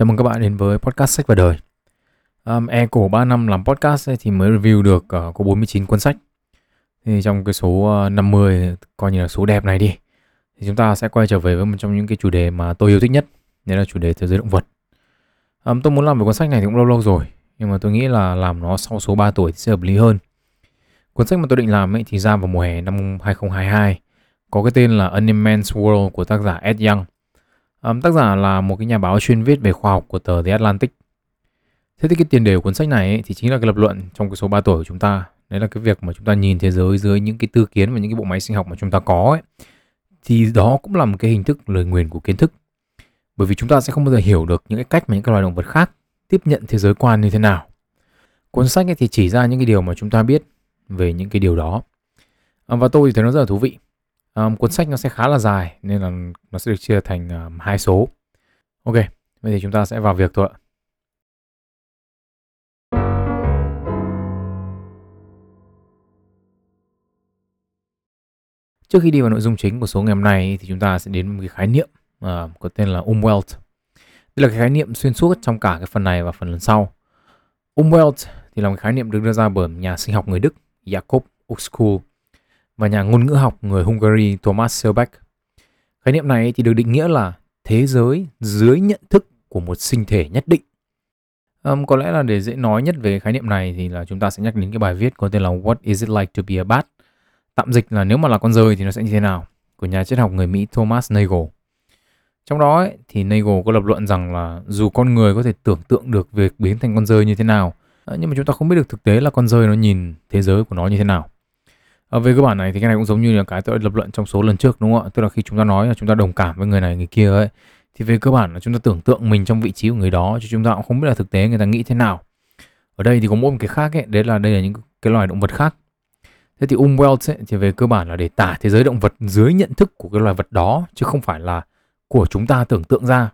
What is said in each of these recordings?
Chào mừng các bạn đến với podcast sách và đời. Um, e cổ 3 năm làm podcast ấy, thì mới review được uh, có 49 cuốn sách. Thì trong cái số ờ, uh, 50 coi như là số đẹp này đi thì chúng ta sẽ quay trở về với một trong những cái chủ đề mà tôi yêu thích nhất, đấy là chủ đề thế giới động vật. Um, tôi muốn làm về cuốn sách này thì cũng lâu lâu rồi, nhưng mà tôi nghĩ là làm nó sau số 3 tuổi thì sẽ hợp lý hơn. Cuốn sách mà tôi định làm ấy thì ra vào mùa hè năm 2022, có cái tên là An Immense World của tác giả Ed Young Um, tác giả là một cái nhà báo chuyên viết về khoa học của tờ The Atlantic. Thế thì cái tiền đề của cuốn sách này ấy, thì chính là cái lập luận trong cái số 3 tuổi của chúng ta. Đấy là cái việc mà chúng ta nhìn thế giới dưới những cái tư kiến và những cái bộ máy sinh học mà chúng ta có ấy. Thì đó cũng là một cái hình thức lời nguyền của kiến thức. Bởi vì chúng ta sẽ không bao giờ hiểu được những cái cách mà những cái loài động vật khác tiếp nhận thế giới quan như thế nào. Cuốn sách ấy thì chỉ ra những cái điều mà chúng ta biết về những cái điều đó. và tôi thì thấy nó rất là thú vị um, cuốn sách nó sẽ khá là dài nên là nó sẽ được chia thành um, hai số ok vậy thì chúng ta sẽ vào việc thôi ạ Trước khi đi vào nội dung chính của số ngày hôm nay thì chúng ta sẽ đến một cái khái niệm uh, có tên là Umwelt. Đây là cái khái niệm xuyên suốt trong cả cái phần này và phần lần sau. Umwelt thì là một khái niệm được đưa ra bởi nhà sinh học người Đức Jakob Uxkull và nhà ngôn ngữ học người Hungary Thomas Selbeck. Khái niệm này thì được định nghĩa là thế giới dưới nhận thức của một sinh thể nhất định. Um, có lẽ là để dễ nói nhất về khái niệm này thì là chúng ta sẽ nhắc đến cái bài viết có tên là What is it like to be a bat? Tạm dịch là nếu mà là con rơi thì nó sẽ như thế nào? Của nhà triết học người Mỹ Thomas Nagel. Trong đó ấy, thì Nagel có lập luận rằng là dù con người có thể tưởng tượng được việc biến thành con rơi như thế nào, ờ, nhưng mà chúng ta không biết được thực tế là con rơi nó nhìn thế giới của nó như thế nào. À, về cơ bản này thì cái này cũng giống như là cái tôi lập luận trong số lần trước đúng không ạ? Tức là khi chúng ta nói là chúng ta đồng cảm với người này người kia ấy thì về cơ bản là chúng ta tưởng tượng mình trong vị trí của người đó chứ chúng ta cũng không biết là thực tế người ta nghĩ thế nào. Ở đây thì có mỗi một cái khác ấy, đấy là đây là những cái loài động vật khác. Thế thì Umwelt ấy, thì về cơ bản là để tả thế giới động vật dưới nhận thức của cái loài vật đó chứ không phải là của chúng ta tưởng tượng ra.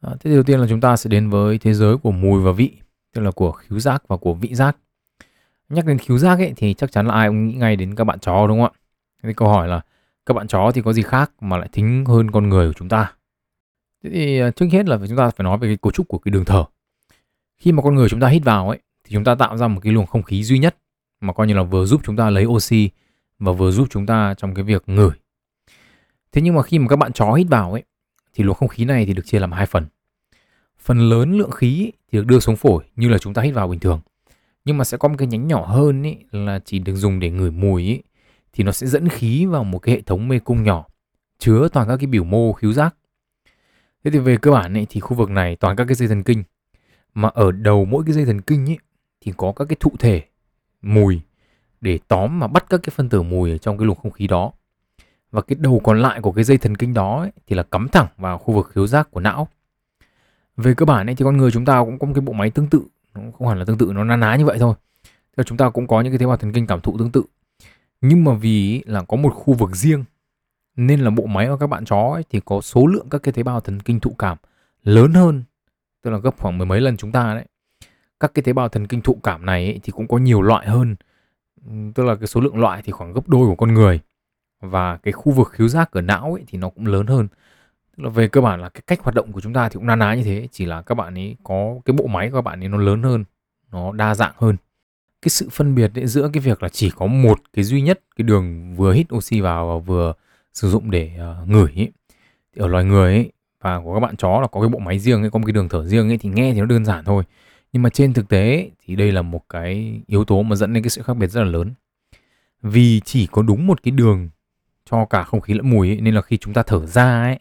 À, thế thì đầu tiên là chúng ta sẽ đến với thế giới của mùi và vị, tức là của khứu giác và của vị giác nhắc đến khiếu giác ấy, thì chắc chắn là ai cũng nghĩ ngay đến các bạn chó, đúng không ạ? Thế câu hỏi là, các bạn chó thì có gì khác mà lại thính hơn con người của chúng ta? Thế thì à, trước hết là chúng ta phải nói về cái cấu trúc của cái đường thở. Khi mà con người chúng ta hít vào ấy, thì chúng ta tạo ra một cái luồng không khí duy nhất mà coi như là vừa giúp chúng ta lấy oxy và vừa giúp chúng ta trong cái việc ngửi. Thế nhưng mà khi mà các bạn chó hít vào ấy, thì luồng không khí này thì được chia làm hai phần. Phần lớn lượng khí thì được đưa xuống phổi như là chúng ta hít vào bình thường nhưng mà sẽ có một cái nhánh nhỏ hơn ý, là chỉ được dùng để ngửi mùi ý, thì nó sẽ dẫn khí vào một cái hệ thống mê cung nhỏ chứa toàn các cái biểu mô khiếu giác. Thế thì về cơ bản ấy, thì khu vực này toàn các cái dây thần kinh mà ở đầu mỗi cái dây thần kinh ấy, thì có các cái thụ thể mùi để tóm mà bắt các cái phân tử mùi ở trong cái luồng không khí đó. Và cái đầu còn lại của cái dây thần kinh đó ấy, thì là cắm thẳng vào khu vực khiếu giác của não. Về cơ bản ấy, thì con người chúng ta cũng có một cái bộ máy tương tự nó không hẳn là tương tự nó na ná như vậy thôi. Thì chúng ta cũng có những cái tế bào thần kinh cảm thụ tương tự. Nhưng mà vì là có một khu vực riêng nên là bộ máy của các bạn chó ấy, thì có số lượng các cái tế bào thần kinh thụ cảm lớn hơn tức là gấp khoảng mười mấy lần chúng ta đấy. Các cái tế bào thần kinh thụ cảm này ấy, thì cũng có nhiều loại hơn. Tức là cái số lượng loại thì khoảng gấp đôi của con người. Và cái khu vực khiếu giác ở não ấy thì nó cũng lớn hơn tức là về cơ bản là cái cách hoạt động của chúng ta thì cũng na ná như thế chỉ là các bạn ấy có cái bộ máy của các bạn ấy nó lớn hơn nó đa dạng hơn cái sự phân biệt ấy giữa cái việc là chỉ có một cái duy nhất cái đường vừa hít oxy vào và vừa sử dụng để uh, ngửi ấy. Thì ở loài người ấy và của các bạn chó là có cái bộ máy riêng ấy có một cái đường thở riêng ấy thì nghe thì nó đơn giản thôi nhưng mà trên thực tế ấy, thì đây là một cái yếu tố mà dẫn đến cái sự khác biệt rất là lớn vì chỉ có đúng một cái đường cho cả không khí lẫn mùi ấy, nên là khi chúng ta thở ra ấy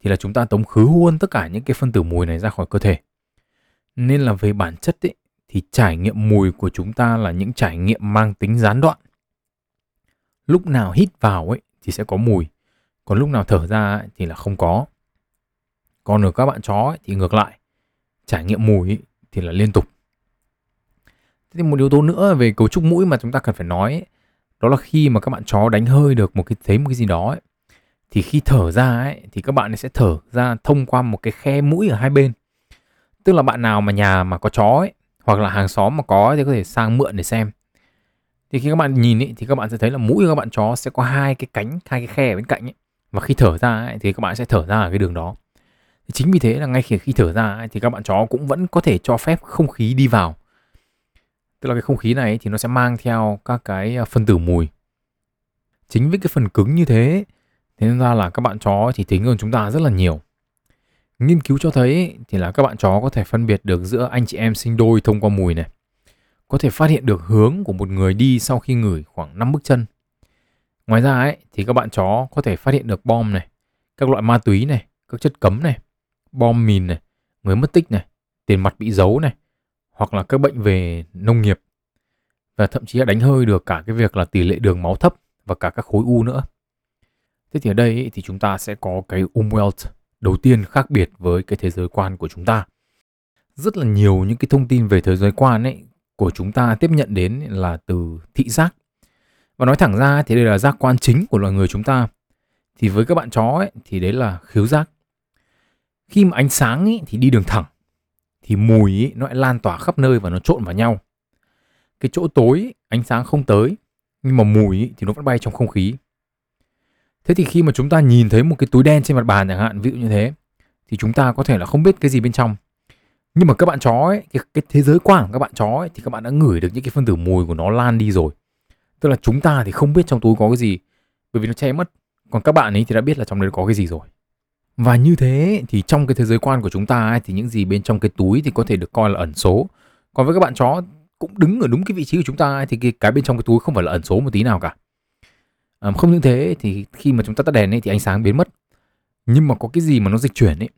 thì là chúng ta tống khứ luôn tất cả những cái phân tử mùi này ra khỏi cơ thể. Nên là về bản chất ấy, thì trải nghiệm mùi của chúng ta là những trải nghiệm mang tính gián đoạn. Lúc nào hít vào ấy thì sẽ có mùi, còn lúc nào thở ra ấy, thì là không có. Còn ở các bạn chó ấy, thì ngược lại, trải nghiệm mùi ấy, thì là liên tục. Thế thì một yếu tố nữa về cấu trúc mũi mà chúng ta cần phải nói ấy, đó là khi mà các bạn chó đánh hơi được một cái thấy một cái gì đó ấy, thì khi thở ra ấy thì các bạn sẽ thở ra thông qua một cái khe mũi ở hai bên. Tức là bạn nào mà nhà mà có chó ấy hoặc là hàng xóm mà có thì có thể sang mượn để xem. Thì khi các bạn nhìn ấy thì các bạn sẽ thấy là mũi của các bạn chó sẽ có hai cái cánh hai cái khe ở bên cạnh ấy. Và khi thở ra ấy, thì các bạn sẽ thở ra ở cái đường đó. Chính vì thế là ngay khi khi thở ra ấy thì các bạn chó cũng vẫn có thể cho phép không khí đi vào. Tức là cái không khí này thì nó sẽ mang theo các cái à, phân tử mùi. Chính với cái phần cứng như thế thế nên ra là các bạn chó thì tính hơn chúng ta rất là nhiều. Nghiên cứu cho thấy thì là các bạn chó có thể phân biệt được giữa anh chị em sinh đôi thông qua mùi này. Có thể phát hiện được hướng của một người đi sau khi ngửi khoảng 5 bước chân. Ngoài ra ấy, thì các bạn chó có thể phát hiện được bom này, các loại ma túy này, các chất cấm này, bom mìn này, người mất tích này, tiền mặt bị giấu này, hoặc là các bệnh về nông nghiệp. Và thậm chí là đánh hơi được cả cái việc là tỷ lệ đường máu thấp và cả các khối u nữa. Thế thì ở đây thì chúng ta sẽ có cái Umwelt đầu tiên khác biệt với cái thế giới quan của chúng ta. Rất là nhiều những cái thông tin về thế giới quan ấy của chúng ta tiếp nhận đến là từ thị giác. Và nói thẳng ra thì đây là giác quan chính của loài người chúng ta. Thì với các bạn chó ấy thì đấy là khiếu giác. Khi mà ánh sáng ấy thì đi đường thẳng thì mùi ấy, nó lại lan tỏa khắp nơi và nó trộn vào nhau. Cái chỗ tối ánh sáng không tới nhưng mà mùi ấy, thì nó vẫn bay trong không khí. Thế thì khi mà chúng ta nhìn thấy một cái túi đen trên mặt bàn chẳng hạn, ví dụ như thế, thì chúng ta có thể là không biết cái gì bên trong. Nhưng mà các bạn chó ấy, cái, cái thế giới quan của các bạn chó ấy, thì các bạn đã ngửi được những cái phân tử mùi của nó lan đi rồi. Tức là chúng ta thì không biết trong túi có cái gì, bởi vì nó che mất. Còn các bạn ấy thì đã biết là trong đấy có cái gì rồi. Và như thế thì trong cái thế giới quan của chúng ta ấy, thì những gì bên trong cái túi thì có thể được coi là ẩn số. Còn với các bạn chó cũng đứng ở đúng cái vị trí của chúng ta ấy, thì cái, cái bên trong cái túi không phải là ẩn số một tí nào cả. À, không những thế thì khi mà chúng ta tắt đèn ấy thì ánh sáng biến mất. Nhưng mà có cái gì mà nó dịch chuyển ấy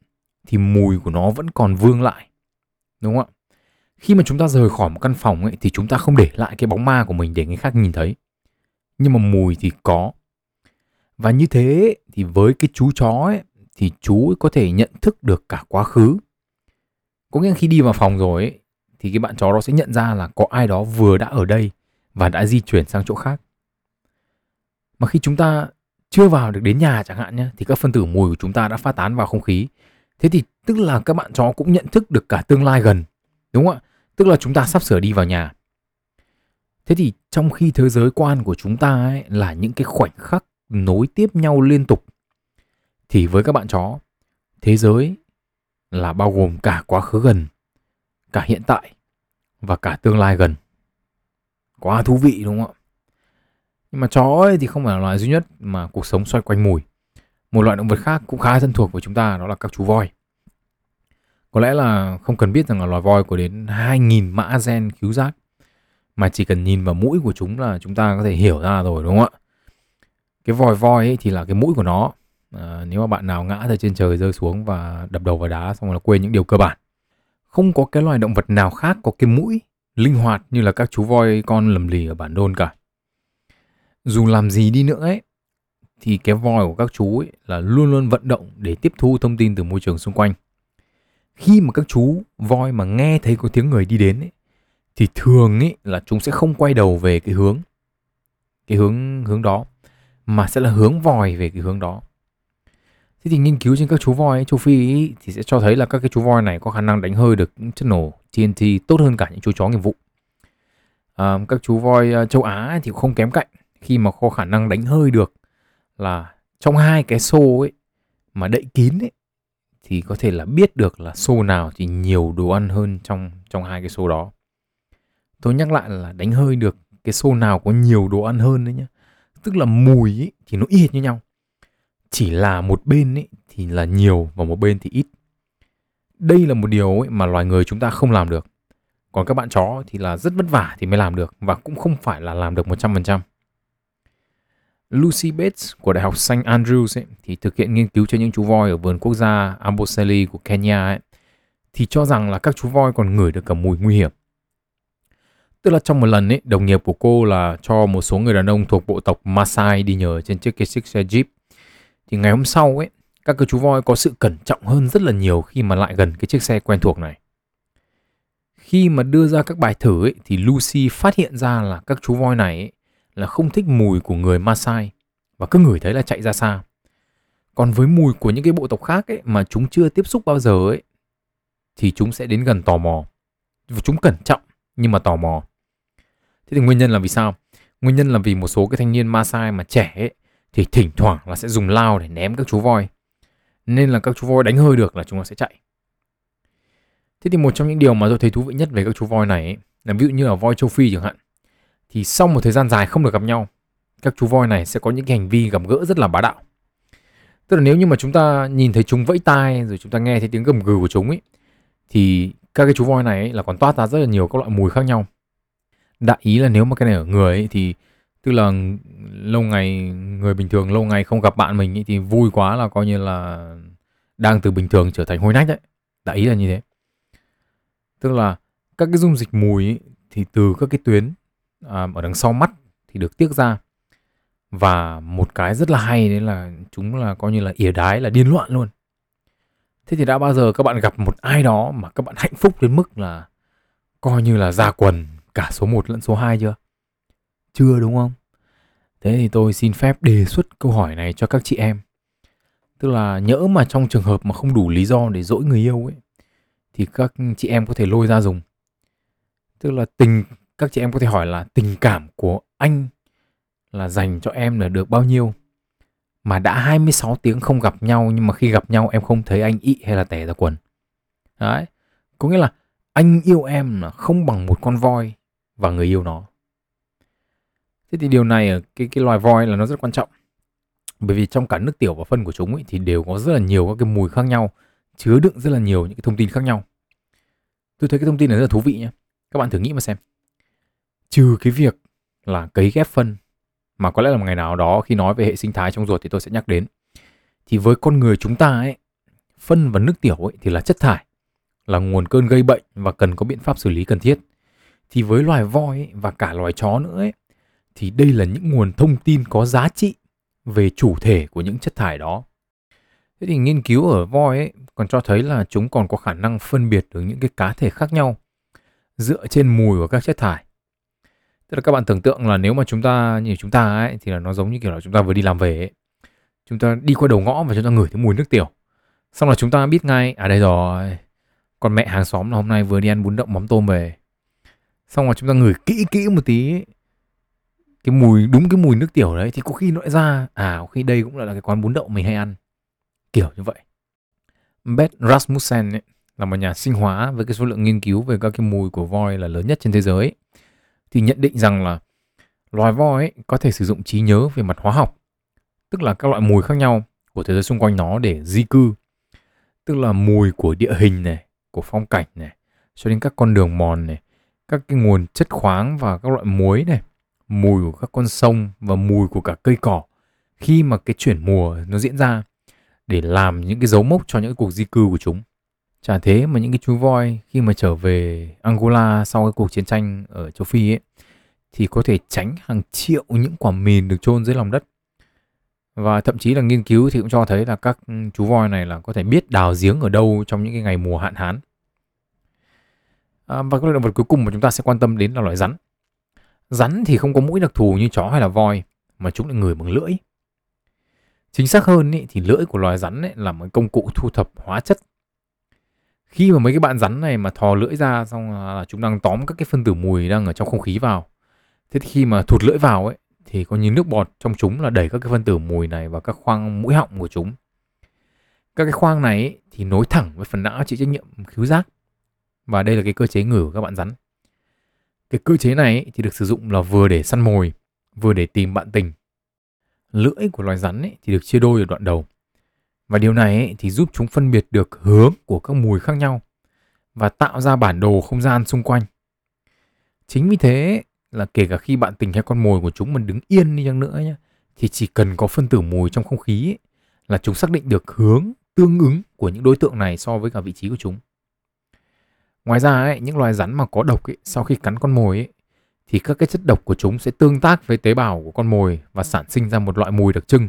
thì mùi của nó vẫn còn vương lại. Đúng không ạ? Khi mà chúng ta rời khỏi một căn phòng ấy thì chúng ta không để lại cái bóng ma của mình để người khác nhìn thấy. Nhưng mà mùi thì có. Và như thế thì với cái chú chó ấy thì chú có thể nhận thức được cả quá khứ. Có nghĩa khi đi vào phòng rồi ấy, thì cái bạn chó đó sẽ nhận ra là có ai đó vừa đã ở đây và đã di chuyển sang chỗ khác. Mà khi chúng ta chưa vào được đến nhà chẳng hạn nhé, thì các phân tử mùi của chúng ta đã phát tán vào không khí. Thế thì tức là các bạn chó cũng nhận thức được cả tương lai gần. Đúng không ạ? Tức là chúng ta sắp sửa đi vào nhà. Thế thì trong khi thế giới quan của chúng ta ấy là những cái khoảnh khắc nối tiếp nhau liên tục, thì với các bạn chó, thế giới là bao gồm cả quá khứ gần, cả hiện tại và cả tương lai gần quá thú vị, đúng không ạ nhưng mà chó ấy thì không phải là loài duy nhất mà cuộc sống xoay quanh mùi. Một loại động vật khác cũng khá thân thuộc với chúng ta đó là các chú voi. Có lẽ là không cần biết rằng là loài voi có đến 2.000 mã gen cứu giác mà chỉ cần nhìn vào mũi của chúng là chúng ta có thể hiểu ra rồi đúng không ạ? Cái vòi voi ấy thì là cái mũi của nó. À, nếu mà bạn nào ngã từ trên trời rơi xuống và đập đầu vào đá xong rồi là quên những điều cơ bản. Không có cái loài động vật nào khác có cái mũi linh hoạt như là các chú voi con lầm lì ở bản đôn cả dù làm gì đi nữa ấy thì cái voi của các chú ấy là luôn luôn vận động để tiếp thu thông tin từ môi trường xung quanh. Khi mà các chú voi mà nghe thấy có tiếng người đi đến ấy, thì thường ấy là chúng sẽ không quay đầu về cái hướng cái hướng hướng đó mà sẽ là hướng vòi về cái hướng đó. Thế thì nghiên cứu trên các chú voi châu Phi ấy, thì sẽ cho thấy là các cái chú voi này có khả năng đánh hơi được chất nổ TNT tốt hơn cả những chú chó nghiệp vụ. À, các chú voi à, châu Á thì không kém cạnh khi mà có khả năng đánh hơi được là trong hai cái xô ấy mà đậy kín ấy thì có thể là biết được là xô nào thì nhiều đồ ăn hơn trong trong hai cái xô đó. Tôi nhắc lại là đánh hơi được cái xô nào có nhiều đồ ăn hơn đấy nhá. Tức là mùi ấy, thì nó y hệt như nhau chỉ là một bên ấy thì là nhiều và một bên thì ít. Đây là một điều ấy mà loài người chúng ta không làm được. Còn các bạn chó thì là rất vất vả thì mới làm được và cũng không phải là làm được 100%. Lucy Bates của Đại học St. Andrews ấy, thì thực hiện nghiên cứu cho những chú voi ở vườn quốc gia Amboseli của Kenya ấy, thì cho rằng là các chú voi còn ngửi được cả mùi nguy hiểm. Tức là trong một lần ấy, đồng nghiệp của cô là cho một số người đàn ông thuộc bộ tộc Maasai đi nhờ trên chiếc chiếc xe Jeep thì ngày hôm sau ấy các chú voi có sự cẩn trọng hơn rất là nhiều khi mà lại gần cái chiếc xe quen thuộc này. Khi mà đưa ra các bài thử ấy, thì Lucy phát hiện ra là các chú voi này ấy, là không thích mùi của người Maasai và cứ ngửi thấy là chạy ra xa. Còn với mùi của những cái bộ tộc khác ấy, mà chúng chưa tiếp xúc bao giờ ấy thì chúng sẽ đến gần tò mò. Chúng cẩn trọng nhưng mà tò mò. Thế thì nguyên nhân là vì sao? Nguyên nhân là vì một số cái thanh niên Maasai mà trẻ ấy, thì thỉnh thoảng là sẽ dùng lao để ném các chú voi. nên là các chú voi đánh hơi được là chúng nó sẽ chạy thế thì một trong những điều mà tôi thấy thú vị nhất về các chú voi này ấy, là ví dụ như là voi châu phi chẳng hạn thì sau một thời gian dài không được gặp nhau các chú voi này sẽ có những cái hành vi gặp gỡ rất là bá đạo. Tức là nếu như mà chúng ta nhìn thấy chúng vẫy tai rồi chúng ta nghe thấy tiếng gầm gừ của chúng ấy thì các cái chú voi này ấy là còn toát ra rất là nhiều các loại mùi khác nhau. Đại ý là nếu mà cái này ở người ấy thì tức là lâu ngày người bình thường lâu ngày không gặp bạn mình ấy, thì vui quá là coi như là đang từ bình thường trở thành hôi nách đấy. Đại ý là như thế. Tức là các cái dung dịch mùi ấy, thì từ các cái tuyến à, ở đằng sau mắt thì được tiết ra. Và một cái rất là hay đấy là chúng là coi như là ỉa đái là điên loạn luôn. Thế thì đã bao giờ các bạn gặp một ai đó mà các bạn hạnh phúc đến mức là coi như là ra quần cả số 1 lẫn số 2 chưa? Chưa đúng không? Thế thì tôi xin phép đề xuất câu hỏi này cho các chị em. Tức là nhỡ mà trong trường hợp mà không đủ lý do để dỗi người yêu ấy thì các chị em có thể lôi ra dùng. Tức là tình các chị em có thể hỏi là tình cảm của anh là dành cho em là được bao nhiêu? Mà đã 26 tiếng không gặp nhau nhưng mà khi gặp nhau em không thấy anh ị hay là tẻ ra quần. Đấy có nghĩa là anh yêu em là không bằng một con voi và người yêu nó. Thế thì điều này ở cái cái loài voi là nó rất quan trọng. Bởi vì trong cả nước tiểu và phân của chúng ấy, thì đều có rất là nhiều các cái mùi khác nhau chứa đựng rất là nhiều những cái thông tin khác nhau. Tôi thấy cái thông tin này rất là thú vị nhé các bạn thử nghĩ mà xem trừ cái việc là cấy ghép phân mà có lẽ là một ngày nào đó khi nói về hệ sinh thái trong ruột thì tôi sẽ nhắc đến thì với con người chúng ta ấy phân và nước tiểu ấy thì là chất thải là nguồn cơn gây bệnh và cần có biện pháp xử lý cần thiết. Thì với loài voi ấy, và cả loài chó nữa ấy, thì đây là những nguồn thông tin có giá trị về chủ thể của những chất thải đó. Thế thì nghiên cứu ở voi ấy còn cho thấy là chúng còn có khả năng phân biệt được những cái cá thể khác nhau dựa trên mùi của các chất thải tức là các bạn tưởng tượng là nếu mà chúng ta như chúng ta ấy thì là nó giống như kiểu là chúng ta vừa đi làm về ấy. chúng ta đi qua đầu ngõ và chúng ta ngửi thấy mùi nước tiểu xong là chúng ta biết ngay à đây rồi con mẹ hàng xóm là hôm nay vừa đi ăn bún đậu mắm tôm về xong rồi chúng ta ngửi kỹ kỹ một tí ấy. cái mùi đúng cái mùi nước tiểu đấy thì có khi nó lại ra à có khi đây cũng là cái quán bún đậu mình hay ăn kiểu như vậy Beth Rasmussen ấy, là một nhà sinh hóa với cái số lượng nghiên cứu về các cái mùi của voi là lớn nhất trên thế giới thì nhận định rằng là loài voi ấy có thể sử dụng trí nhớ về mặt hóa học, tức là các loại mùi khác nhau của thế giới xung quanh nó để di cư, tức là mùi của địa hình này, của phong cảnh này, cho đến các con đường mòn này, các cái nguồn chất khoáng và các loại muối này, mùi của các con sông và mùi của cả cây cỏ. Khi mà cái chuyển mùa nó diễn ra để làm những cái dấu mốc cho những cuộc di cư của chúng. Chả thế mà những cái chú voi khi mà trở về Angola sau cái cuộc chiến tranh ở châu Phi ấy thì có thể tránh hàng triệu những quả mìn được chôn dưới lòng đất. Và thậm chí là nghiên cứu thì cũng cho thấy là các ừ, chú voi này là có thể biết đào giếng ở đâu trong những cái ngày mùa hạn hán. À, và cái động vật cuối cùng mà chúng ta sẽ quan tâm đến là loài rắn. Rắn thì không có mũi đặc thù như chó hay là voi mà chúng lại ngửi bằng lưỡi. Chính xác hơn ý, thì lưỡi của loài rắn ấy là một công cụ thu thập hóa chất khi mà mấy cái bạn rắn này mà thò lưỡi ra xong là chúng đang tóm các cái phân tử mùi đang ở trong không khí vào. Thế thì khi mà thụt lưỡi vào ấy thì có như nước bọt trong chúng là đẩy các cái phân tử mùi này vào các khoang mũi họng của chúng. Các cái khoang này ấy, thì nối thẳng với phần não chịu trách nhiệm khứu giác. Và đây là cái cơ chế ngửi của các bạn rắn. Cái cơ chế này ấy, thì được sử dụng là vừa để săn mồi vừa để tìm bạn tình. Lưỡi của loài rắn ấy, thì được chia đôi ở đoạn đầu và điều này ấy, thì giúp chúng phân biệt được hướng của các mùi khác nhau và tạo ra bản đồ không gian xung quanh. Chính vì thế là kể cả khi bạn tình hay con mồi của chúng mình đứng yên đi chăng nữa nhé, thì chỉ cần có phân tử mùi trong không khí ấy, là chúng xác định được hướng tương ứng của những đối tượng này so với cả vị trí của chúng. Ngoài ra ấy, những loài rắn mà có độc ấy, sau khi cắn con mồi ấy, thì các cái chất độc của chúng sẽ tương tác với tế bào của con mồi và sản sinh ra một loại mùi đặc trưng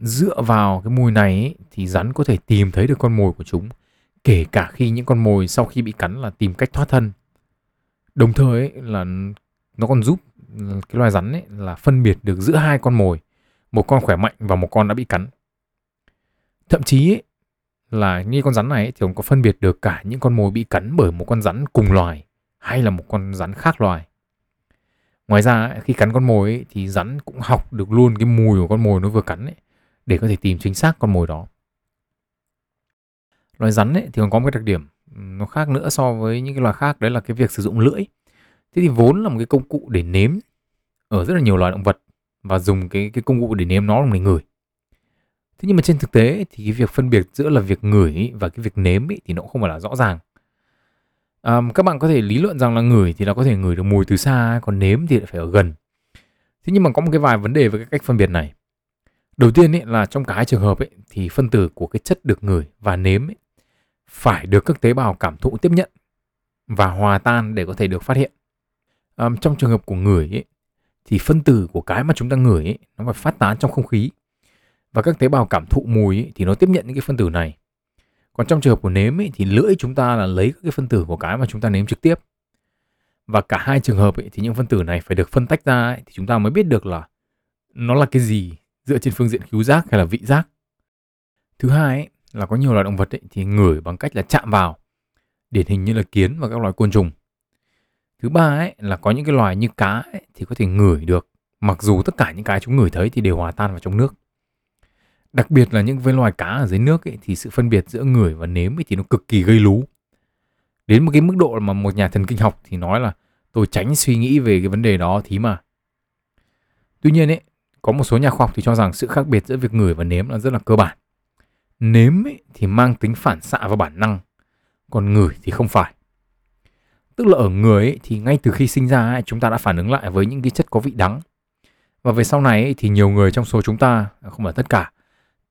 dựa vào cái mùi này ấy, thì rắn có thể tìm thấy được con mồi của chúng kể cả khi những con mồi sau khi bị cắn là tìm cách thoát thân. Đồng thời ấy, là nó còn giúp cái loài rắn ấy là phân biệt được giữa hai con mồi một con khỏe mạnh và một con đã bị cắn. Thậm chí ấy, là như con rắn này ấy, thì còn có phân biệt được cả những con mồi bị cắn bởi một con rắn cùng loài hay là một con rắn khác loài. Ngoài ra khi cắn con mồi ấy, thì rắn cũng học được luôn cái mùi của con mồi nó vừa cắn ấy để có thể tìm chính xác con mồi đó. loài rắn ấy thì còn có một cái đặc điểm ừ, nó khác nữa so với những cái loài khác đấy là cái việc sử dụng lưỡi. Thế thì vốn là một cái công cụ để nếm ở rất là nhiều loài động vật và dùng cái cái công cụ để nếm nó là mình ngửi. Thế nhưng mà trên thực tế thì cái việc phân biệt giữa là việc ngửi và cái việc nếm ấy, thì nó cũng không phải là rõ ràng. À, các bạn có thể lý luận rằng là ngửi thì là có thể ngửi được mùi từ xa còn nếm thì lại phải ở gần. Thế nhưng mà có một cái vài vấn đề với cái cách phân biệt này đầu tiên ấy là trong cái trường hợp ấy thì phân tử của cái chất được ngửi và nếm ấy, phải được các tế bào cảm thụ tiếp nhận và hòa tan để có thể được phát hiện. À, trong trường hợp của ngửi ấy, thì phân tử của cái mà chúng ta ngửi ấy, nó phải phát tán trong không khí và các tế bào cảm thụ mùi ấy, thì nó tiếp nhận những cái phân tử này. Còn trong trường hợp của nếm ấy, thì lưỡi chúng ta là lấy các cái phân tử của cái mà chúng ta nếm trực tiếp. Và cả hai trường hợp ấy, thì những phân tử này phải được phân tách ra ấy, thì chúng ta mới biết được là nó là cái gì dựa trên phương diện khứu giác hay là vị giác. Thứ hai ấy, là có nhiều loài động vật ấy, thì ngửi bằng cách là chạm vào điển hình như là kiến và các loài côn trùng. Thứ ba ấy là có những cái loài như cá ấy, thì có thể ngửi được mặc dù tất cả những cái chúng ngửi thấy thì đều hòa tan vào trong nước. Đặc biệt là những với loài cá ở dưới nước ấy, thì sự phân biệt giữa ngửi và nếm ấy, thì nó cực kỳ gây lú. Đến một cái mức độ mà một nhà thần kinh học thì nói là tôi tránh suy nghĩ về cái vấn đề đó thí mà. Tuy nhiên ấy có một số nhà khoa học thì cho rằng sự khác biệt giữa việc ngửi và nếm là rất là cơ bản. Nếm ấy, thì mang tính phản xạ và bản năng còn ngửi thì không phải. Tức là ở người ấy, thì ngay từ khi sinh ra ấy, chúng ta đã phản ứng lại với những cái chất có vị đắng. Và về sau này ấy, thì nhiều người trong số chúng ta không phải tất cả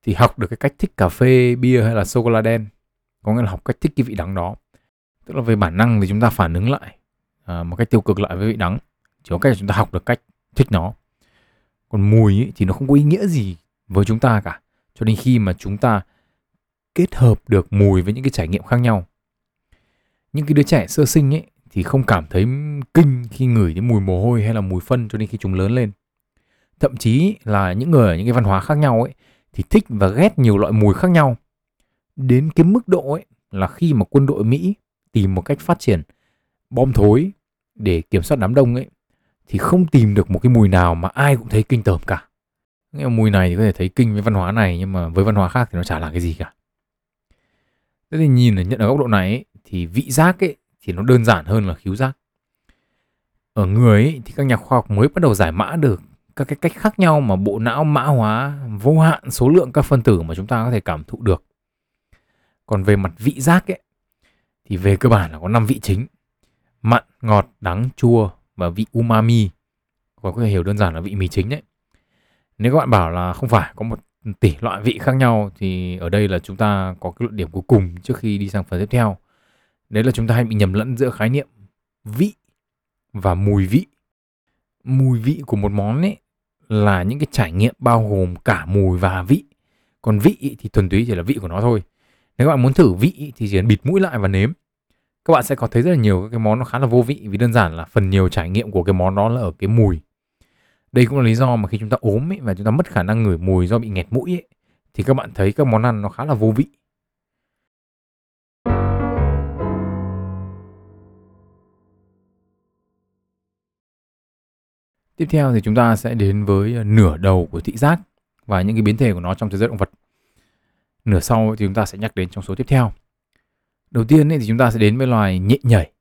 thì học được cái cách thích cà phê bia hay là sô cô la đen. Có nghĩa là học cách thích cái vị đắng đó. Tức là về bản năng thì chúng ta phản ứng lại à, một cách tiêu cực lại với vị đắng. Chỉ có cách là chúng ta học được cách thích nó còn mùi ấy, thì nó không có ý nghĩa gì với chúng ta cả. Cho đến khi mà chúng ta kết hợp được mùi với những cái trải nghiệm khác nhau những cái đứa trẻ sơ sinh ấy thì không cảm thấy kinh khi ngửi đến mùi mồ hôi hay là mùi phân cho đến khi chúng lớn lên. Thậm chí là những người ở những cái văn hóa khác nhau ấy thì thích và ghét nhiều loại mùi khác nhau. Đến cái mức độ ấy là khi mà quân đội Mỹ tìm một cách phát triển bom thối để kiểm soát đám đông ấy thì không tìm được một cái mùi nào mà ai cũng thấy kinh tởm cả. Nghe mùi này thì có thể thấy kinh với văn hóa này nhưng mà với văn hóa khác thì nó chả là cái gì cả. Thế thì nhìn ở nhận ở góc độ này ấy, thì vị giác ấy thì nó đơn giản hơn là khứu giác. Ở người ấy, thì các nhà khoa học mới bắt đầu giải mã được các cái cách khác nhau mà bộ não mã hóa vô hạn số lượng các phân tử mà chúng ta có thể cảm thụ được. Còn về mặt vị giác ấy thì về cơ bản là có 5 vị chính. Mặn, ngọt, đắng, chua và vị umami. và có thể hiểu đơn giản là vị mì chính đấy. Nếu các bạn bảo là không phải, có một tỷ loại vị khác nhau, thì ở đây là chúng ta có cái luận điểm cuối cùng trước khi đi sang phần tiếp theo. Đấy là chúng ta hay bị nhầm lẫn giữa khái niệm vị và mùi vị. Mùi vị của một món ấy là những cái trải nghiệm bao gồm cả mùi và vị. Còn vị thì thuần túy chỉ là vị của nó thôi. Nếu các bạn muốn thử vị thì chỉ cần bịt mũi lại và nếm. Các bạn sẽ có thấy rất là nhiều cái món nó khá là vô vị vì đơn giản là phần nhiều trải nghiệm của cái món đó là ở cái mùi. Đây cũng là lý do mà khi chúng ta ốm ấy và chúng ta mất khả năng ngửi mùi do bị nghẹt mũi ấy, thì các bạn thấy các món ăn nó khá là vô vị. Tiếp theo thì chúng ta sẽ đến với ờ, nửa đầu của thị giác và những cái biến thể của nó trong thế giới động vật. Nửa sau thì chúng ta sẽ nhắc đến trong số tiếp theo. Đầu tiên thì chúng ta sẽ đến với loài nhện nhảy.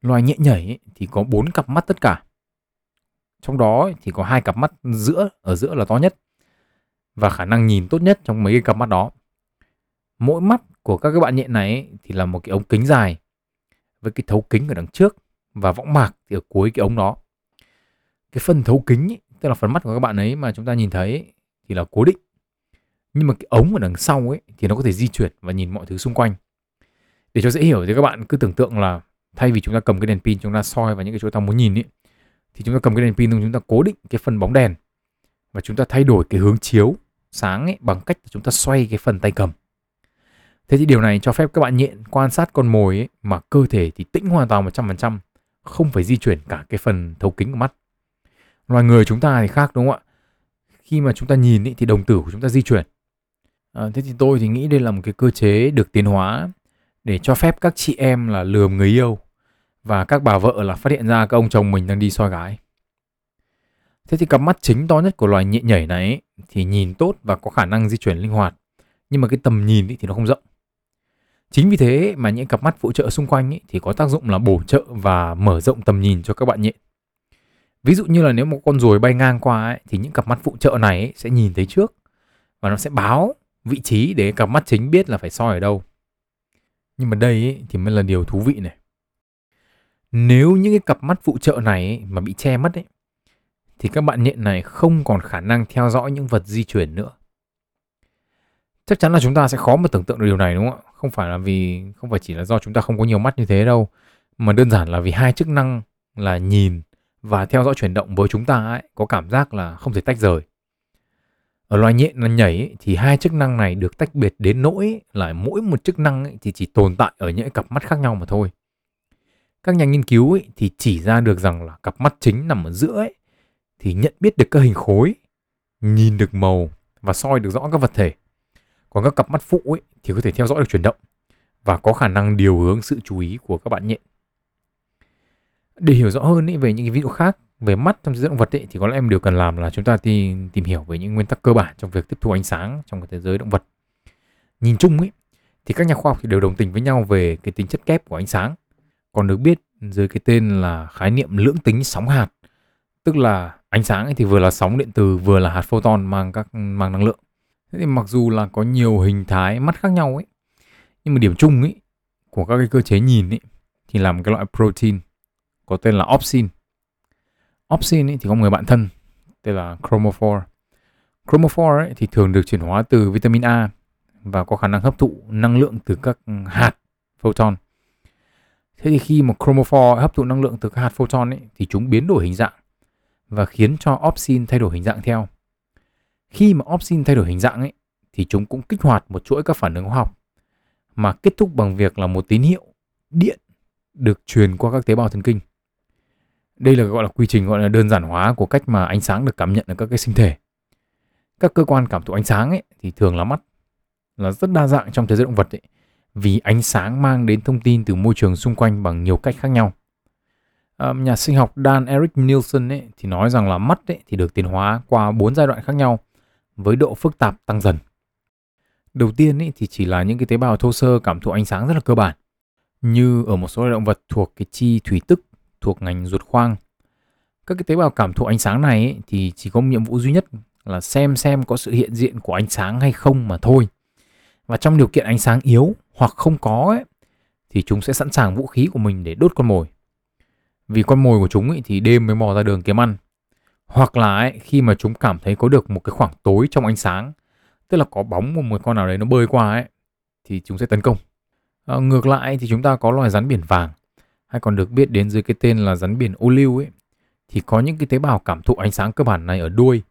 Loài nhện nhảy thì có bốn cặp mắt tất cả. Trong đó thì có hai cặp mắt giữa, ở giữa là to nhất và khả năng nhìn tốt nhất trong mấy cái cặp mắt đó. Mỗi mắt của các cái bạn nhện này thì là một cái ống kính dài với cái thấu kính ở đằng trước và võng mạc thì ở cuối cái ống đó cái phần thấu kính ấy, tức là phần mắt của các bạn ấy mà chúng ta nhìn thấy ấy, thì là cố định nhưng mà cái ống ở đằng sau ấy thì nó có thể di chuyển và nhìn mọi thứ xung quanh để cho dễ hiểu thì các bạn cứ tưởng tượng là thay vì chúng ta cầm cái đèn pin chúng ta soi vào những cái chỗ ta muốn nhìn ấy thì chúng ta cầm cái đèn pin chúng ta cố định cái phần bóng đèn và chúng ta thay đổi cái hướng chiếu sáng ấy bằng cách chúng ta xoay cái phần tay cầm. Thế thì điều này cho phép các bạn nhện quan sát con mồi ấy mà cơ thể thì tĩnh hoàn toàn 100% không phải di chuyển cả cái phần thấu kính của mắt. Loài người chúng ta thì khác đúng không ạ? Khi mà chúng ta nhìn ý, thì đồng tử của chúng ta di chuyển. À, thế thì tôi thì nghĩ đây là một cái cơ chế được tiến hóa để cho phép các chị em là lườm người yêu. Và các bà vợ là phát hiện ra các ông chồng mình đang đi soi gái. Thế thì cặp mắt chính to nhất của loài nhện nhảy này ấy, thì nhìn tốt và có khả năng di chuyển linh hoạt. Nhưng mà cái tầm nhìn ấy thì nó không rộng. Chính vì thế mà những cặp mắt phụ trợ xung quanh ấy, thì có tác dụng là bổ trợ và mở rộng tầm nhìn cho các bạn nhện. Ví dụ như là nếu một con ruồi bay ngang qua ấy, thì những cặp mắt phụ trợ này ấy, sẽ nhìn thấy trước. Và nó sẽ báo vị trí để cặp mắt chính biết là phải soi ở đâu. Nhưng mà đây ấy, thì mới là điều thú vị này. Nếu những cái cặp mắt phụ trợ này ấy, mà bị che mất ấy, thì các bạn nhện này không còn khả năng theo dõi những vật di chuyển nữa. Chắc chắn là chúng ta sẽ khó mà tưởng tượng được điều này đúng không ạ? Không phải là vì không phải chỉ là do chúng ta không có nhiều mắt như thế đâu, mà đơn giản là vì hai chức năng là nhìn và theo dõi chuyển động với chúng ta ấy, có cảm giác là không thể tách rời. Ở loài nhện là nhảy ấy, thì hai chức năng này được tách biệt đến nỗi là mỗi một chức năng ấy, thì chỉ tồn tại ở những cặp mắt khác nhau mà thôi. Các nhà nghiên cứu ấy, thì chỉ ra được rằng là cặp mắt chính nằm ở giữa ấy, thì nhận biết được các hình khối, nhìn được màu và soi được rõ các vật thể. Còn các cặp mắt phụ ấy, thì có thể theo dõi được chuyển động và có khả năng điều hướng sự chú ý của các bạn nhện. Để hiểu rõ hơn ấy, về những cái ví dụ khác về mắt trong thế giới động vật ấy, thì có lẽ em điều cần làm là chúng ta tìm, tìm hiểu về những nguyên tắc cơ bản trong việc tiếp thu ánh sáng trong cái thế giới động vật. Nhìn chung ấy, thì các nhà khoa học thì đều đồng tình với nhau về cái tính chất kép của ánh sáng. Còn được biết dưới cái tên là khái niệm lưỡng tính sóng hạt, tức là ánh sáng ấy thì vừa là sóng điện từ vừa là hạt photon mang các mang năng lượng. Thế thì mặc dù là có nhiều hình thái mắt khác nhau ấy, nhưng mà điểm chung ấy của các cái cơ chế nhìn ấy thì là một cái loại protein có tên là opsin. Opsin thì có một người bạn thân tên là chromophore. Chromophore ấy thì thường được chuyển hóa từ vitamin A và có khả năng hấp thụ năng lượng từ các hạt photon. Thế thì khi mà chromophore hấp thụ năng lượng từ các hạt photon ấy, thì chúng biến đổi hình dạng và khiến cho opsin thay đổi hình dạng theo. Khi mà opsin thay đổi hình dạng ấy, thì chúng cũng kích hoạt một chuỗi các phản ứng hóa học mà kết thúc bằng việc là một tín hiệu điện được truyền qua các tế bào thần kinh. Đây là gọi là quy trình gọi là đơn giản hóa của cách mà ánh sáng được cảm nhận ở các cái sinh thể. Các cơ quan cảm thụ ánh sáng ấy thì thường là mắt là rất đa dạng trong thế giới động vật ấy, vì ánh sáng mang đến thông tin từ môi trường xung quanh bằng nhiều cách khác nhau. À, nhà sinh học Dan Eric Nielsen ấy, thì nói rằng là mắt ấy, thì được tiến hóa qua bốn giai đoạn khác nhau với độ phức tạp tăng dần. Đầu tiên ấy, thì chỉ là những cái tế bào thô sơ cảm thụ ánh sáng rất là cơ bản như ở một số loài động vật thuộc cái chi thủy tức thuộc ngành ruột khoang. Các cái tế bào cảm thụ ánh sáng này ấy, thì chỉ có nhiệm vụ duy nhất là xem xem có sự hiện diện của ánh sáng hay không mà thôi. Và trong điều kiện ánh sáng yếu hoặc không có ấy, thì chúng sẽ sẵn sàng vũ khí của mình để đốt con mồi. Vì con mồi của chúng ấy, thì đêm mới mò ra đường kiếm ăn. Hoặc là ấy, khi mà chúng cảm thấy có được một cái khoảng tối trong ánh sáng, tức là có bóng của một con nào đấy nó bơi qua ấy, thì chúng sẽ tấn công. À, ngược lại thì chúng ta có loài rắn biển vàng hay còn được biết đến dưới cái tên là rắn biển ô liu ấy thì có những cái tế bào cảm thụ ánh sáng cơ bản này ở đuôi.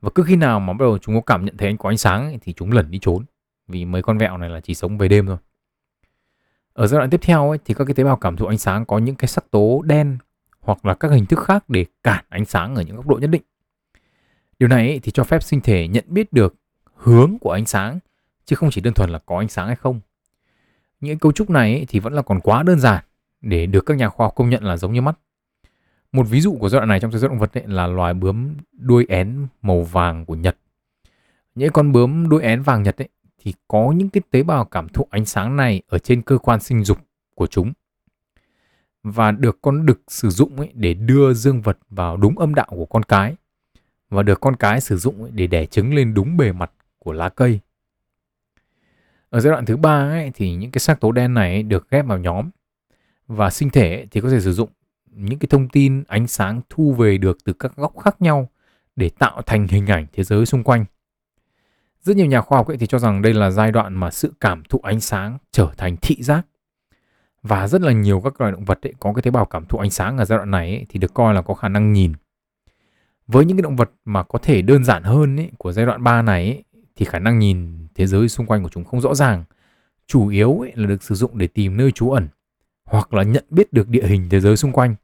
Và cứ khi nào mà bắt đầu chúng có cảm nhận thấy anh có ánh sáng ấy, thì chúng lẩn đi trốn vì mấy con vẹo này là chỉ sống về đêm thôi. Ở giai đoạn tiếp theo ấy, thì các cái tế bào cảm thụ ánh sáng có những cái sắc tố đen hoặc là các hình thức khác để cản ánh sáng ở những góc độ nhất định. Điều này ấy, thì cho phép sinh thể nhận biết được hướng của ánh sáng chứ không chỉ đơn thuần là có ánh sáng hay không. Những cấu trúc này ấy, thì vẫn là còn quá đơn giản để được các nhà khoa học công nhận là giống như mắt. Một ví dụ của giai đoạn này trong thế giới động vật ấy là loài bướm đuôi én màu vàng của Nhật. Những con bướm đuôi én vàng Nhật ấy thì có những cái tế bào cảm thụ ánh sáng này ở trên cơ quan sinh dục của chúng và được con đực sử dụng ấy để đưa dương vật vào đúng âm đạo của con cái và được con cái sử dụng ấy để đẻ trứng lên đúng bề mặt của lá cây. Ở giai đoạn thứ ba ấy, thì những cái sắc tố đen này được ghép vào nhóm và sinh thể thì có thể sử dụng những cái thông tin ánh sáng thu về được từ các góc khác nhau để tạo thành hình ảnh thế giới xung quanh. Rất nhiều nhà khoa học ấy thì cho rằng đây là giai đoạn mà sự cảm thụ ánh sáng trở thành thị giác. Và rất là nhiều các loài động vật ấy có cái tế bào cảm thụ ánh sáng ở giai đoạn này ấy, thì được coi là có khả năng nhìn. Với những cái động vật mà có thể đơn giản hơn ấy, của giai đoạn 3 này ấy, thì khả năng nhìn thế giới xung quanh của chúng không rõ ràng. Chủ yếu ấy là được sử dụng để tìm nơi trú ẩn hoặc là nhận biết được địa hình thế giới xung quanh.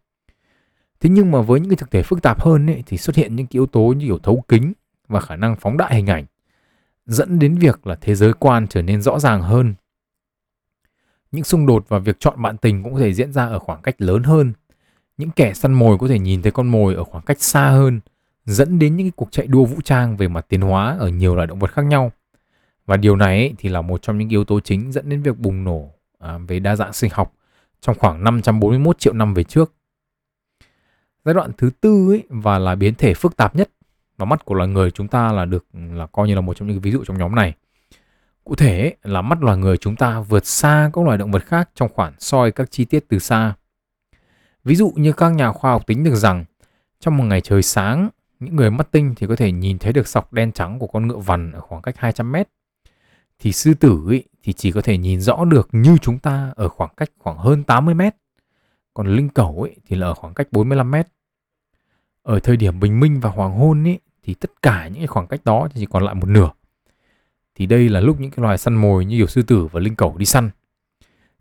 Thế nhưng mà với những cái thực thể phức tạp hơn ấy, thì xuất hiện những cái yếu tố như kiểu thấu kính và khả năng phóng đại hình ảnh dẫn đến việc là thế giới quan trở nên rõ ràng hơn. Những xung đột và việc chọn bạn tình cũng có thể diễn ra ở khoảng cách lớn hơn. Những kẻ săn mồi có thể nhìn thấy con mồi ở khoảng cách xa hơn, dẫn đến những cuộc chạy đua vũ trang về mặt tiến hóa ở nhiều loài động vật khác nhau. Và điều này ấy, thì là một trong những yếu tố chính dẫn đến việc bùng nổ à, về đa dạng sinh học trong khoảng 541 triệu năm về trước. Giai đoạn thứ tư ấy, và là biến thể phức tạp nhất và mắt của loài người chúng ta là được là coi như là một trong những ví dụ trong nhóm này. Cụ thể ấy, là mắt loài người chúng ta vượt xa các loài động vật khác trong khoản soi các chi tiết từ xa. Ví dụ như các nhà khoa học tính được rằng trong một ngày trời sáng, những người mắt tinh thì có thể nhìn thấy được sọc đen trắng của con ngựa vằn ở khoảng cách 200 mét. Thì sư tử ấy, thì chỉ có thể nhìn rõ được như chúng ta ở khoảng cách khoảng hơn 80 mét. Còn linh cẩu ấy, thì là ở khoảng cách 45 mét. Ở thời điểm bình minh và hoàng hôn ấy, thì tất cả những cái khoảng cách đó chỉ còn lại một nửa. Thì đây là lúc những cái loài săn mồi như kiểu sư tử và linh cẩu đi săn.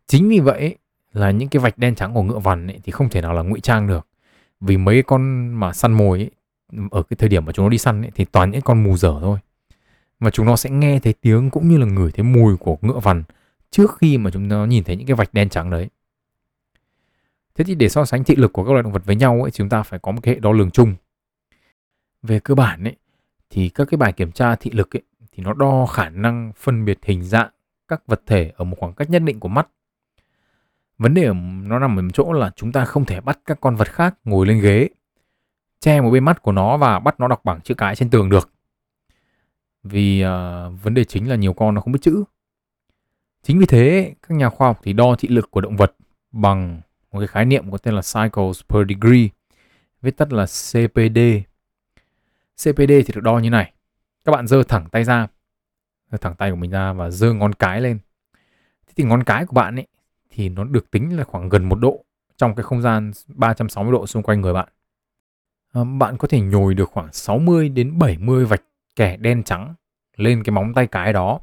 Chính vì vậy là những cái vạch đen trắng của ngựa vằn ấy, thì không thể nào là ngụy trang được. Vì mấy con mà săn mồi ấy, ở cái thời điểm mà chúng nó đi săn ấy, thì toàn những con mù dở thôi. Và chúng nó sẽ nghe thấy tiếng cũng như là ngửi thấy mùi của ngựa vằn trước khi mà chúng nó nhìn thấy những cái vạch đen trắng đấy. Thế thì để so sánh thị lực của các loài động vật với nhau ấy, chúng ta phải có một cái hệ đo lường chung. Về cơ bản ấy, thì các cái bài kiểm tra thị lực ấy, thì nó đo khả năng phân biệt hình dạng các vật thể ở một khoảng cách nhất định của mắt. Vấn đề nó nằm ở chỗ là chúng ta không thể bắt các con vật khác ngồi lên ghế, che một bên mắt của nó và bắt nó đọc bảng chữ cái trên tường được. Vì uh, vấn đề chính là nhiều con nó không biết chữ. Chính vì thế, các nhà khoa học thì đo thị lực của động vật bằng một cái khái niệm có tên là cycles per degree, viết tắt là CPD. CPD thì được đo như này. Các bạn giơ thẳng tay ra, giơ thẳng tay của mình ra và giơ ngón cái lên. Thế thì ngón cái của bạn ấy thì nó được tính là khoảng gần một độ trong cái không gian 360 độ xung quanh người bạn. À, bạn có thể nhồi được khoảng 60 đến 70 vạch kẻ đen trắng lên cái móng tay cái đó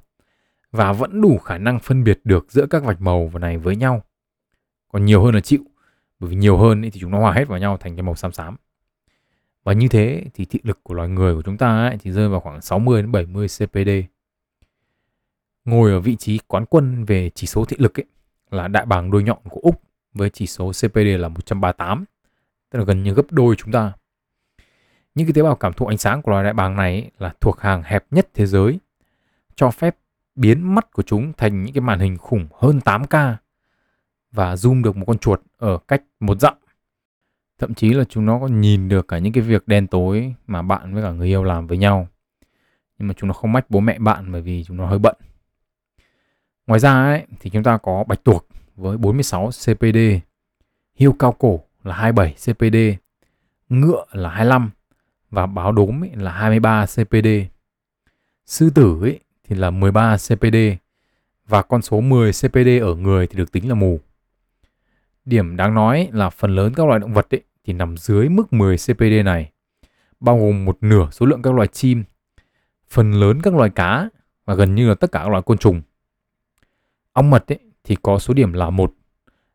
và vẫn đủ khả năng phân biệt được giữa các vạch màu này với nhau. Còn nhiều hơn là chịu, bởi vì nhiều hơn thì chúng nó hòa hết vào nhau thành cái màu xám xám. Và như thế thì thị lực của loài người của chúng ta ấy, thì rơi vào khoảng 60 đến 70 CPD. Ngồi ở vị trí quán quân về chỉ số thị lực ấy, là đại bàng đuôi nhọn của Úc với chỉ số CPD là 138, tức là gần như gấp đôi chúng ta. Những cái tế bào cảm thụ ánh sáng của loài đại bàng này ấy, là thuộc hàng hẹp nhất thế giới, cho phép biến mắt của chúng thành những cái màn hình khủng hơn 8K và zoom được một con chuột ở cách một dặm. Thậm chí là chúng nó còn nhìn được cả những cái việc đen tối mà bạn với cả người yêu làm với nhau. Nhưng mà chúng nó không mách bố mẹ bạn bởi vì chúng nó hơi bận. Ngoài ra ấy, thì chúng ta có bạch tuộc với 46 CPD, hiêu cao cổ là 27 CPD, ngựa là 25 và báo đốm ấy là 23 CPD. Sư tử ấy thì là 13 CPD và con số 10 CPD ở người thì được tính là mù. Điểm đáng nói là phần lớn các loài động vật ấy thì nằm dưới mức 10 CPD này, bao gồm một nửa số lượng các loài chim, phần lớn các loài cá và gần như là tất cả các loài côn trùng. Ong mật ấy, thì có số điểm là một,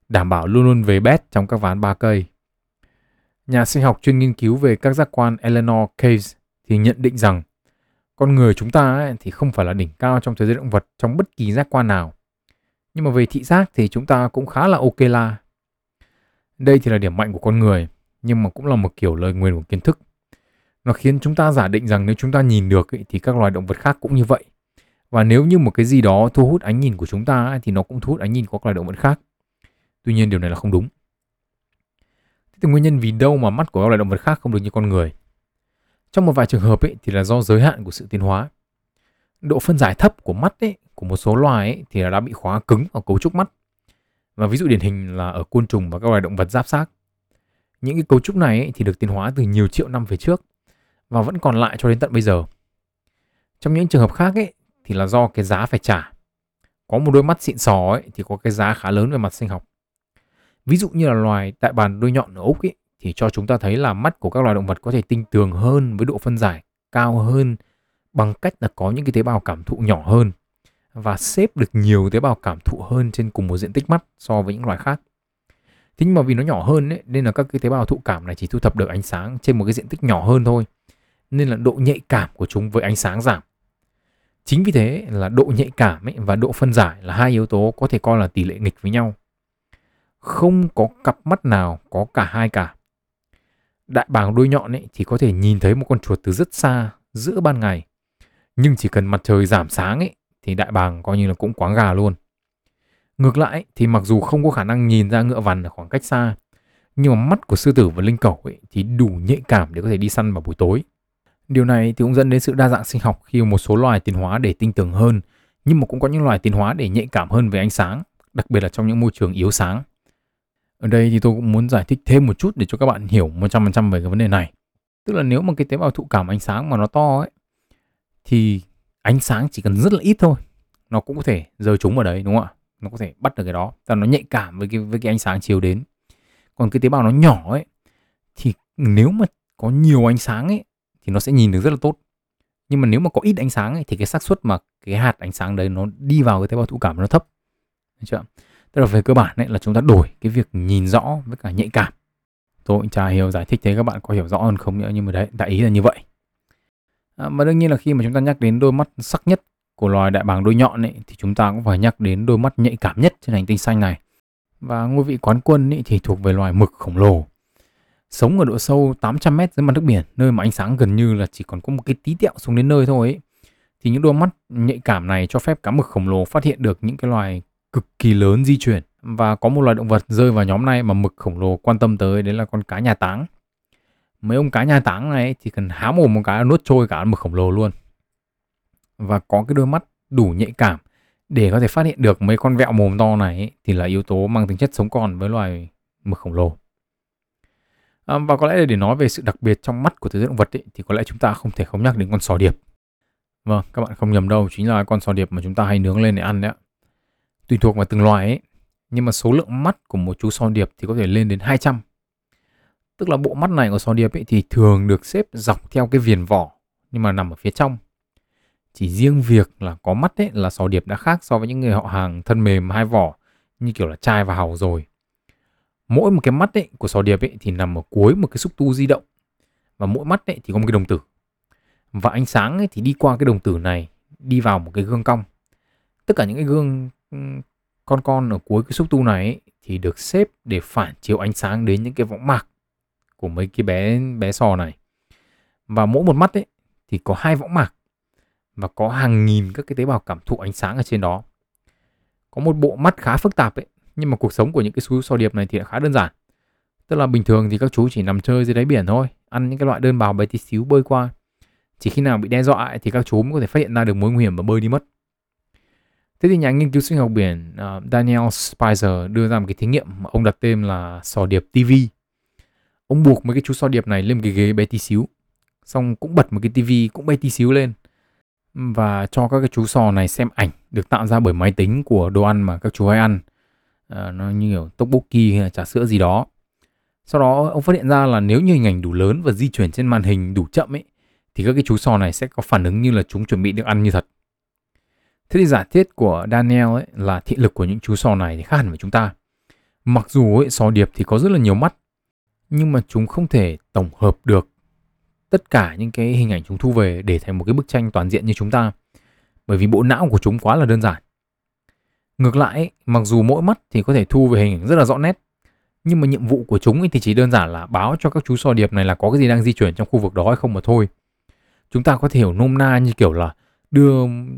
đảm bảo luôn luôn về bét trong các ván ba cây. Nhà sinh học chuyên nghiên cứu về các giác quan Eleanor Case thì nhận định rằng con người chúng ta ấy, thì không phải là đỉnh cao trong thế giới động vật trong bất kỳ giác quan nào. Nhưng mà về thị giác thì chúng ta cũng khá là ok la. Đây thì là điểm mạnh của con người, nhưng mà cũng là một kiểu lời nguyền của kiến thức. Nó khiến chúng ta giả định rằng nếu chúng ta nhìn được ấy, thì các loài động vật khác cũng như vậy. Và nếu như một cái gì đó thu hút ánh nhìn của chúng ta ấy, thì nó cũng thu hút ánh nhìn của các loài động vật khác. Tuy nhiên điều này là không đúng. Thế thì nguyên nhân vì đâu mà mắt của các loài động vật khác không được như con người? Trong một vài trường hợp ấy, thì là do giới hạn của sự tiến hóa. Độ phân giải thấp của mắt ấy, của một số loài ấy, thì đã bị khóa cứng ở cấu trúc mắt. Và ví dụ điển hình là ở côn trùng và các loài động vật giáp xác. Những cái cấu trúc này ấy, thì được tiến hóa từ nhiều triệu năm về trước và vẫn còn lại cho đến tận bây giờ. Trong những trường hợp khác ấy, thì là do cái giá phải trả. Có một đôi mắt xịn sò ấy, thì có cái giá khá lớn về mặt sinh học. Ví dụ như là loài đại bàng đuôi nhọn ở Úc ấy, thì cho chúng ta thấy là mắt của các loài động vật có thể tinh tường hơn với độ phân giải cao hơn bằng cách là có những cái tế bào cảm thụ nhỏ hơn và xếp được nhiều tế bào cảm thụ hơn trên cùng một diện tích mắt so với những loài khác. Thế nhưng mà vì nó nhỏ hơn ấy, nên là các cái tế bào thụ cảm này chỉ thu thập được ánh sáng trên một cái diện tích nhỏ hơn thôi. Nên là độ nhạy cảm của chúng với ánh sáng giảm. Chính vì thế là độ nhạy cảm ấy và độ phân giải là hai yếu tố có thể coi là tỷ lệ nghịch với nhau. Không có cặp mắt nào có cả hai cả. Đại bàng đuôi nhọn ấy thì có thể nhìn thấy một con chuột từ rất xa giữa ban ngày. Nhưng chỉ cần mặt trời giảm sáng ấy thì đại bàng coi như là cũng quáng gà luôn. Ngược lại thì mặc dù không có khả năng nhìn ra ngựa vằn ở khoảng cách xa, nhưng mà mắt của sư tử và linh cẩu ấy thì đủ nhạy cảm để có thể đi săn vào buổi tối. Điều này thì cũng dẫn đến sự đa dạng sinh học khi một số loài tiến hóa để tinh tường hơn, nhưng mà cũng có những loài tiến hóa để nhạy cảm hơn về ánh sáng, đặc biệt là trong những môi trường yếu sáng. Ở đây thì tôi cũng muốn giải thích thêm một chút để cho các bạn hiểu 100% về cái vấn đề này. Tức là nếu mà cái tế bào thụ cảm ánh sáng mà nó to ấy thì ánh sáng chỉ cần rất là ít thôi nó cũng có thể rơi chúng vào đấy đúng không ạ? Nó có thể bắt được cái đó, và nó nhạy cảm với cái với cái ánh sáng chiếu đến. Còn cái tế bào nó nhỏ ấy thì nếu mà có nhiều ánh sáng ấy thì nó sẽ nhìn được rất là tốt. Nhưng mà nếu mà có ít ánh sáng ấy, thì cái xác suất mà cái hạt ánh sáng đấy nó đi vào cái tế bào thụ cảm nó thấp. Được chưa? Tức là về cơ bản ấy là chúng ta đổi cái việc nhìn rõ với cả nhạy cảm. Tôi cũng chả hiểu giải thích thế các bạn có hiểu rõ hơn không nữa nhưng mà đấy, đại ý là như vậy. À, mà đương nhiên là khi mà chúng ta nhắc đến đôi mắt sắc nhất của loài đại bàng đôi nhọn ấy, thì chúng ta cũng phải nhắc đến đôi mắt nhạy cảm nhất trên hành tinh xanh này. Và ngôi vị quán quân ấy thì thuộc về loài mực khổng lồ. Sống ở độ sâu 800 mét dưới mặt nước biển, nơi mà ánh sáng gần như là chỉ còn có một cái tí tẹo xuống đến nơi thôi ấy. Thì những đôi mắt nhạy cảm này cho phép cá mực khổng lồ phát hiện được những cái loài cực kỳ lớn di chuyển và có một loài động vật rơi vào nhóm này mà mực khổng lồ quan tâm tới đấy là con cá nhà táng. Mấy ông cá nhà táng này thì cần há mồm một cái nuốt trôi cả mực khổng lồ luôn. Và có cái đôi mắt đủ nhạy cảm để có thể phát hiện được mấy con vẹo mồm to này thì là yếu tố mang tính chất sống còn với loài mực khổng lồ. À, và có lẽ để nói về sự đặc biệt trong mắt của thế giới động vật ấy, thì có lẽ chúng ta không thể không nhắc đến con sò điệp. Vâng các bạn không nhầm đâu chính là con sò điệp mà chúng ta hay nướng lên để ăn đấy ạ tùy thuộc vào từng loài ấy, nhưng mà số lượng mắt của một chú sò điệp thì có thể lên đến 200 tức là bộ mắt này của sò điệp ấy thì thường được xếp dọc theo cái viền vỏ, nhưng mà nằm ở phía trong. Chỉ riêng việc là có mắt ấy là sò điệp đã khác so với những người họ hàng thân mềm hai vỏ, như kiểu là trai và hàu rồi. Mỗi một cái mắt ấy của sò điệp ấy thì nằm ở cuối một cái xúc tu di động, và mỗi mắt ấy thì có một cái đồng tử. Và ánh sáng ấy thì đi qua cái đồng tử này, đi vào một cái gương cong. Tất cả những cái gương con con ở cuối cái xúc tu này ấy, thì được xếp để phản chiếu ánh sáng đến những cái võng mạc của mấy cái bé bé sò này. Và mỗi một mắt ấy thì có hai võng mạc và có hàng nghìn các cái tế bào cảm thụ ánh sáng ở trên đó. Có một bộ mắt khá phức tạp ấy nhưng mà cuộc sống của những cái chú sò điệp này thì khá đơn giản. Tức là bình thường thì các chú chỉ nằm chơi dưới đáy biển thôi ăn những cái loại đơn bào bé tí xíu bơi qua. Chỉ khi nào bị đe dọa ấy, thì các chú mới có thể phát hiện ra được mối nguy hiểm và bơi đi mất. Thế thì nhà nghiên cứu sinh học biển uh, Daniel Spicer đưa ra một cái thí nghiệm mà ông đặt tên là sò điệp TV. Ông buộc mấy cái chú sò điệp này lên một cái ghế bé tí xíu. Xong cũng bật một cái TV cũng bé tí xíu lên. Và cho các cái chú sò này xem ảnh được tạo ra bởi máy tính của đồ ăn mà các chú hay ăn. Uh, nó như kiểu tteokbokki hay là trà sữa gì đó. Sau đó ông phát hiện ra là nếu như hình ảnh đủ lớn và di chuyển trên màn hình đủ chậm ấy thì các cái chú sò này sẽ có phản ứng như là chúng chuẩn bị được ăn như thật. Thế thì giả thiết của Daniel ấy là thị lực của những chú sò này thì khác hẳn với chúng ta. Mặc dù ấy, sò điệp thì có rất là nhiều mắt, nhưng mà chúng không thể tổng hợp được tất cả những cái hình ảnh chúng thu về để thành một cái bức tranh toàn diện như chúng ta. Bởi vì bộ não của chúng quá là đơn giản. Ngược lại, mặc dù mỗi mắt thì có thể thu về hình ảnh rất là rõ nét, nhưng mà nhiệm vụ của chúng thì chỉ đơn giản là báo cho các chú sò điệp này là có cái gì đang di chuyển trong khu vực đó hay không mà thôi. Chúng ta có thể hiểu nôm na như kiểu là đưa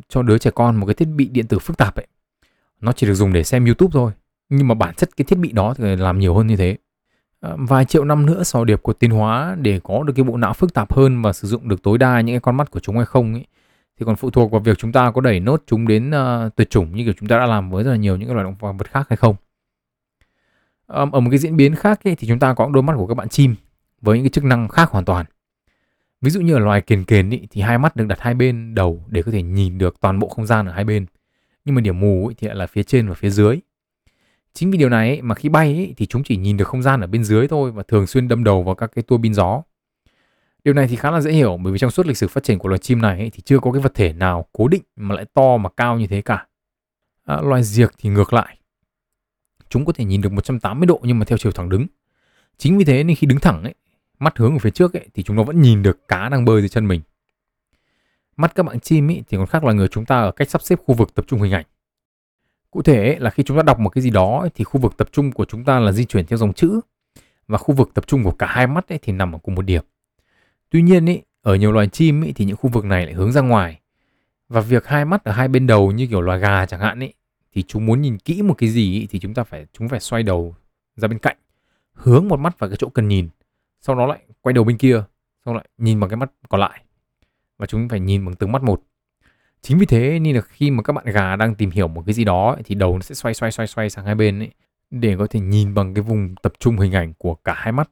cho đứa trẻ con một cái thiết bị điện tử phức tạp ấy. Nó chỉ được dùng để xem youtube thôi nhưng mà bản chất cái thiết bị đó thì làm nhiều hơn như thế. Ờ, vài triệu năm nữa sò điệp của tiến hóa để có được cái bộ não phức tạp hơn và sử dụng được tối đa những cái con mắt của chúng hay không ấy. Thì còn phụ thuộc vào việc chúng ta có đẩy nốt chúng đến uh, tuyệt chủng như kiểu chúng ta đã làm với rất là nhiều những cái loài động vật khác hay không. Um, ở một cái diễn biến khác ấy, thì chúng ta có đôi mắt của các bạn chim với những cái chức năng khác hoàn toàn. Ví dụ như ở loài kiền kền ý, thì hai mắt được đặt hai bên đầu để có thể nhìn được toàn bộ không gian ở hai bên. Nhưng mà điểm mù ý, thì lại là phía trên và phía dưới. Chính vì điều này ý, mà khi bay ý, thì chúng chỉ nhìn được không gian ở bên dưới thôi và thường xuyên đâm đầu vào các cái tua bin gió. Điều này thì khá là dễ hiểu bởi vì trong suốt lịch sử phát triển của loài chim này ý, thì chưa có cái vật thể nào cố định mà lại to mà cao như thế cả. À, loài diệc thì ngược lại. Chúng có thể nhìn được 180 độ nhưng mà theo chiều thẳng đứng. Chính vì thế nên khi đứng thẳng ấy, mắt hướng ở phía trước ấy, thì chúng nó vẫn nhìn được cá đang bơi dưới chân mình. Mắt các bạn chim ấy, thì còn khác là người chúng ta ở cách sắp xếp khu vực tập trung hình ảnh. Cụ thể ấy, là khi chúng ta đọc một cái gì đó ấy, thì khu vực tập trung của chúng ta là di chuyển theo dòng chữ và khu vực tập trung của cả hai mắt ấy, thì nằm ở cùng một điểm. Tuy nhiên ấy, ở nhiều loài chim ấy, thì những khu vực này lại hướng ra ngoài Và việc hai mắt ở hai bên đầu như kiểu loài gà chẳng hạn ấy thì chúng muốn nhìn kỹ một cái gì ấy, thì chúng ta phải chúng phải xoay đầu ra bên cạnh, hướng một mắt vào cái chỗ cần nhìn, sau đó lại quay đầu bên kia, sau lại nhìn bằng cái mắt còn lại. Và chúng phải nhìn bằng từng mắt một. Chính vì thế nên là khi mà các bạn gà đang tìm hiểu một cái gì đó ấy, thì đầu nó sẽ xoay xoay xoay xoay sang hai bên ấy để có thể nhìn bằng cái vùng tập trung hình ảnh của cả hai mắt.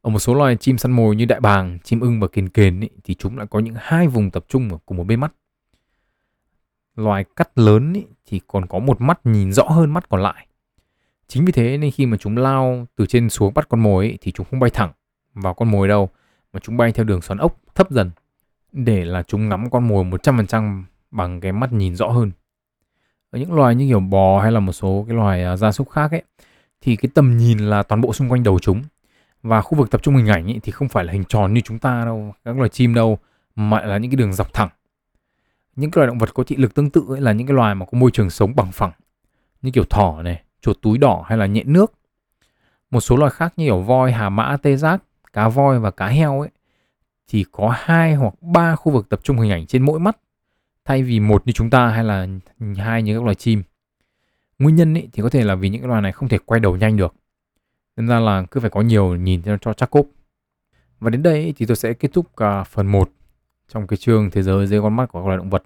Ở một số loài chim săn mồi như đại bàng, chim ưng và kền kền ấy, thì chúng lại có những hai vùng tập trung ở cùng một bên mắt. Loài cắt lớn ấy, thì còn có một mắt nhìn rõ hơn mắt còn lại. Chính vì thế nên khi mà chúng lao từ trên xuống bắt con mồi ấy, thì chúng không bay thẳng vào con mồi đâu, mà chúng bay theo đường xoắn ốc thấp dần để là chúng ngắm con mồi 100% bằng cái mắt nhìn rõ hơn. Ở những loài như kiểu bò hay là một số cái loài à, gia súc khác ấy thì cái tầm nhìn là toàn bộ xung quanh đầu chúng và khu vực tập trung hình ảnh ấy, thì không phải là hình tròn như chúng ta đâu, các loài chim đâu mà là những cái đường dọc thẳng. Những cái loài động vật có thị lực tương tự ấy là những cái loài mà có môi trường sống bằng phẳng như kiểu thỏ này, chuột túi đỏ hay là nhện nước. Một số loài khác như ở voi, hà mã, tê giác, cá voi và cá heo ấy thì có hai hoặc ba khu vực tập trung hình ảnh trên mỗi mắt thay vì một như chúng ta hay là hai như các loài chim. Nguyên nhân ấy, thì có thể là vì những loài này không thể quay đầu nhanh được. Nên ra là cứ phải có nhiều nhìn cho, cho chắc cốp. Và đến đây thì tôi sẽ kết thúc cả phần 1 trong cái chương thế giới dưới con mắt của các loài động vật.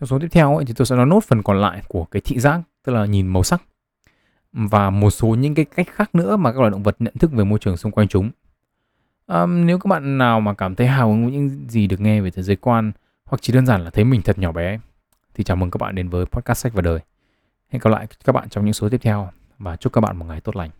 Trong số tiếp theo ấy, thì tôi sẽ nói nốt phần còn lại của cái thị giác, tức là nhìn màu sắc và một số những cái cách khác nữa mà các loài động vật nhận thức về môi trường xung quanh chúng. À, nếu các bạn nào mà cảm thấy hào hứng với những gì được nghe về thế giới quan hoặc chỉ đơn giản là thấy mình thật nhỏ bé thì chào mừng các bạn đến với podcast sách và đời. Hẹn gặp lại các bạn trong những số tiếp theo và chúc các bạn một ngày tốt lành.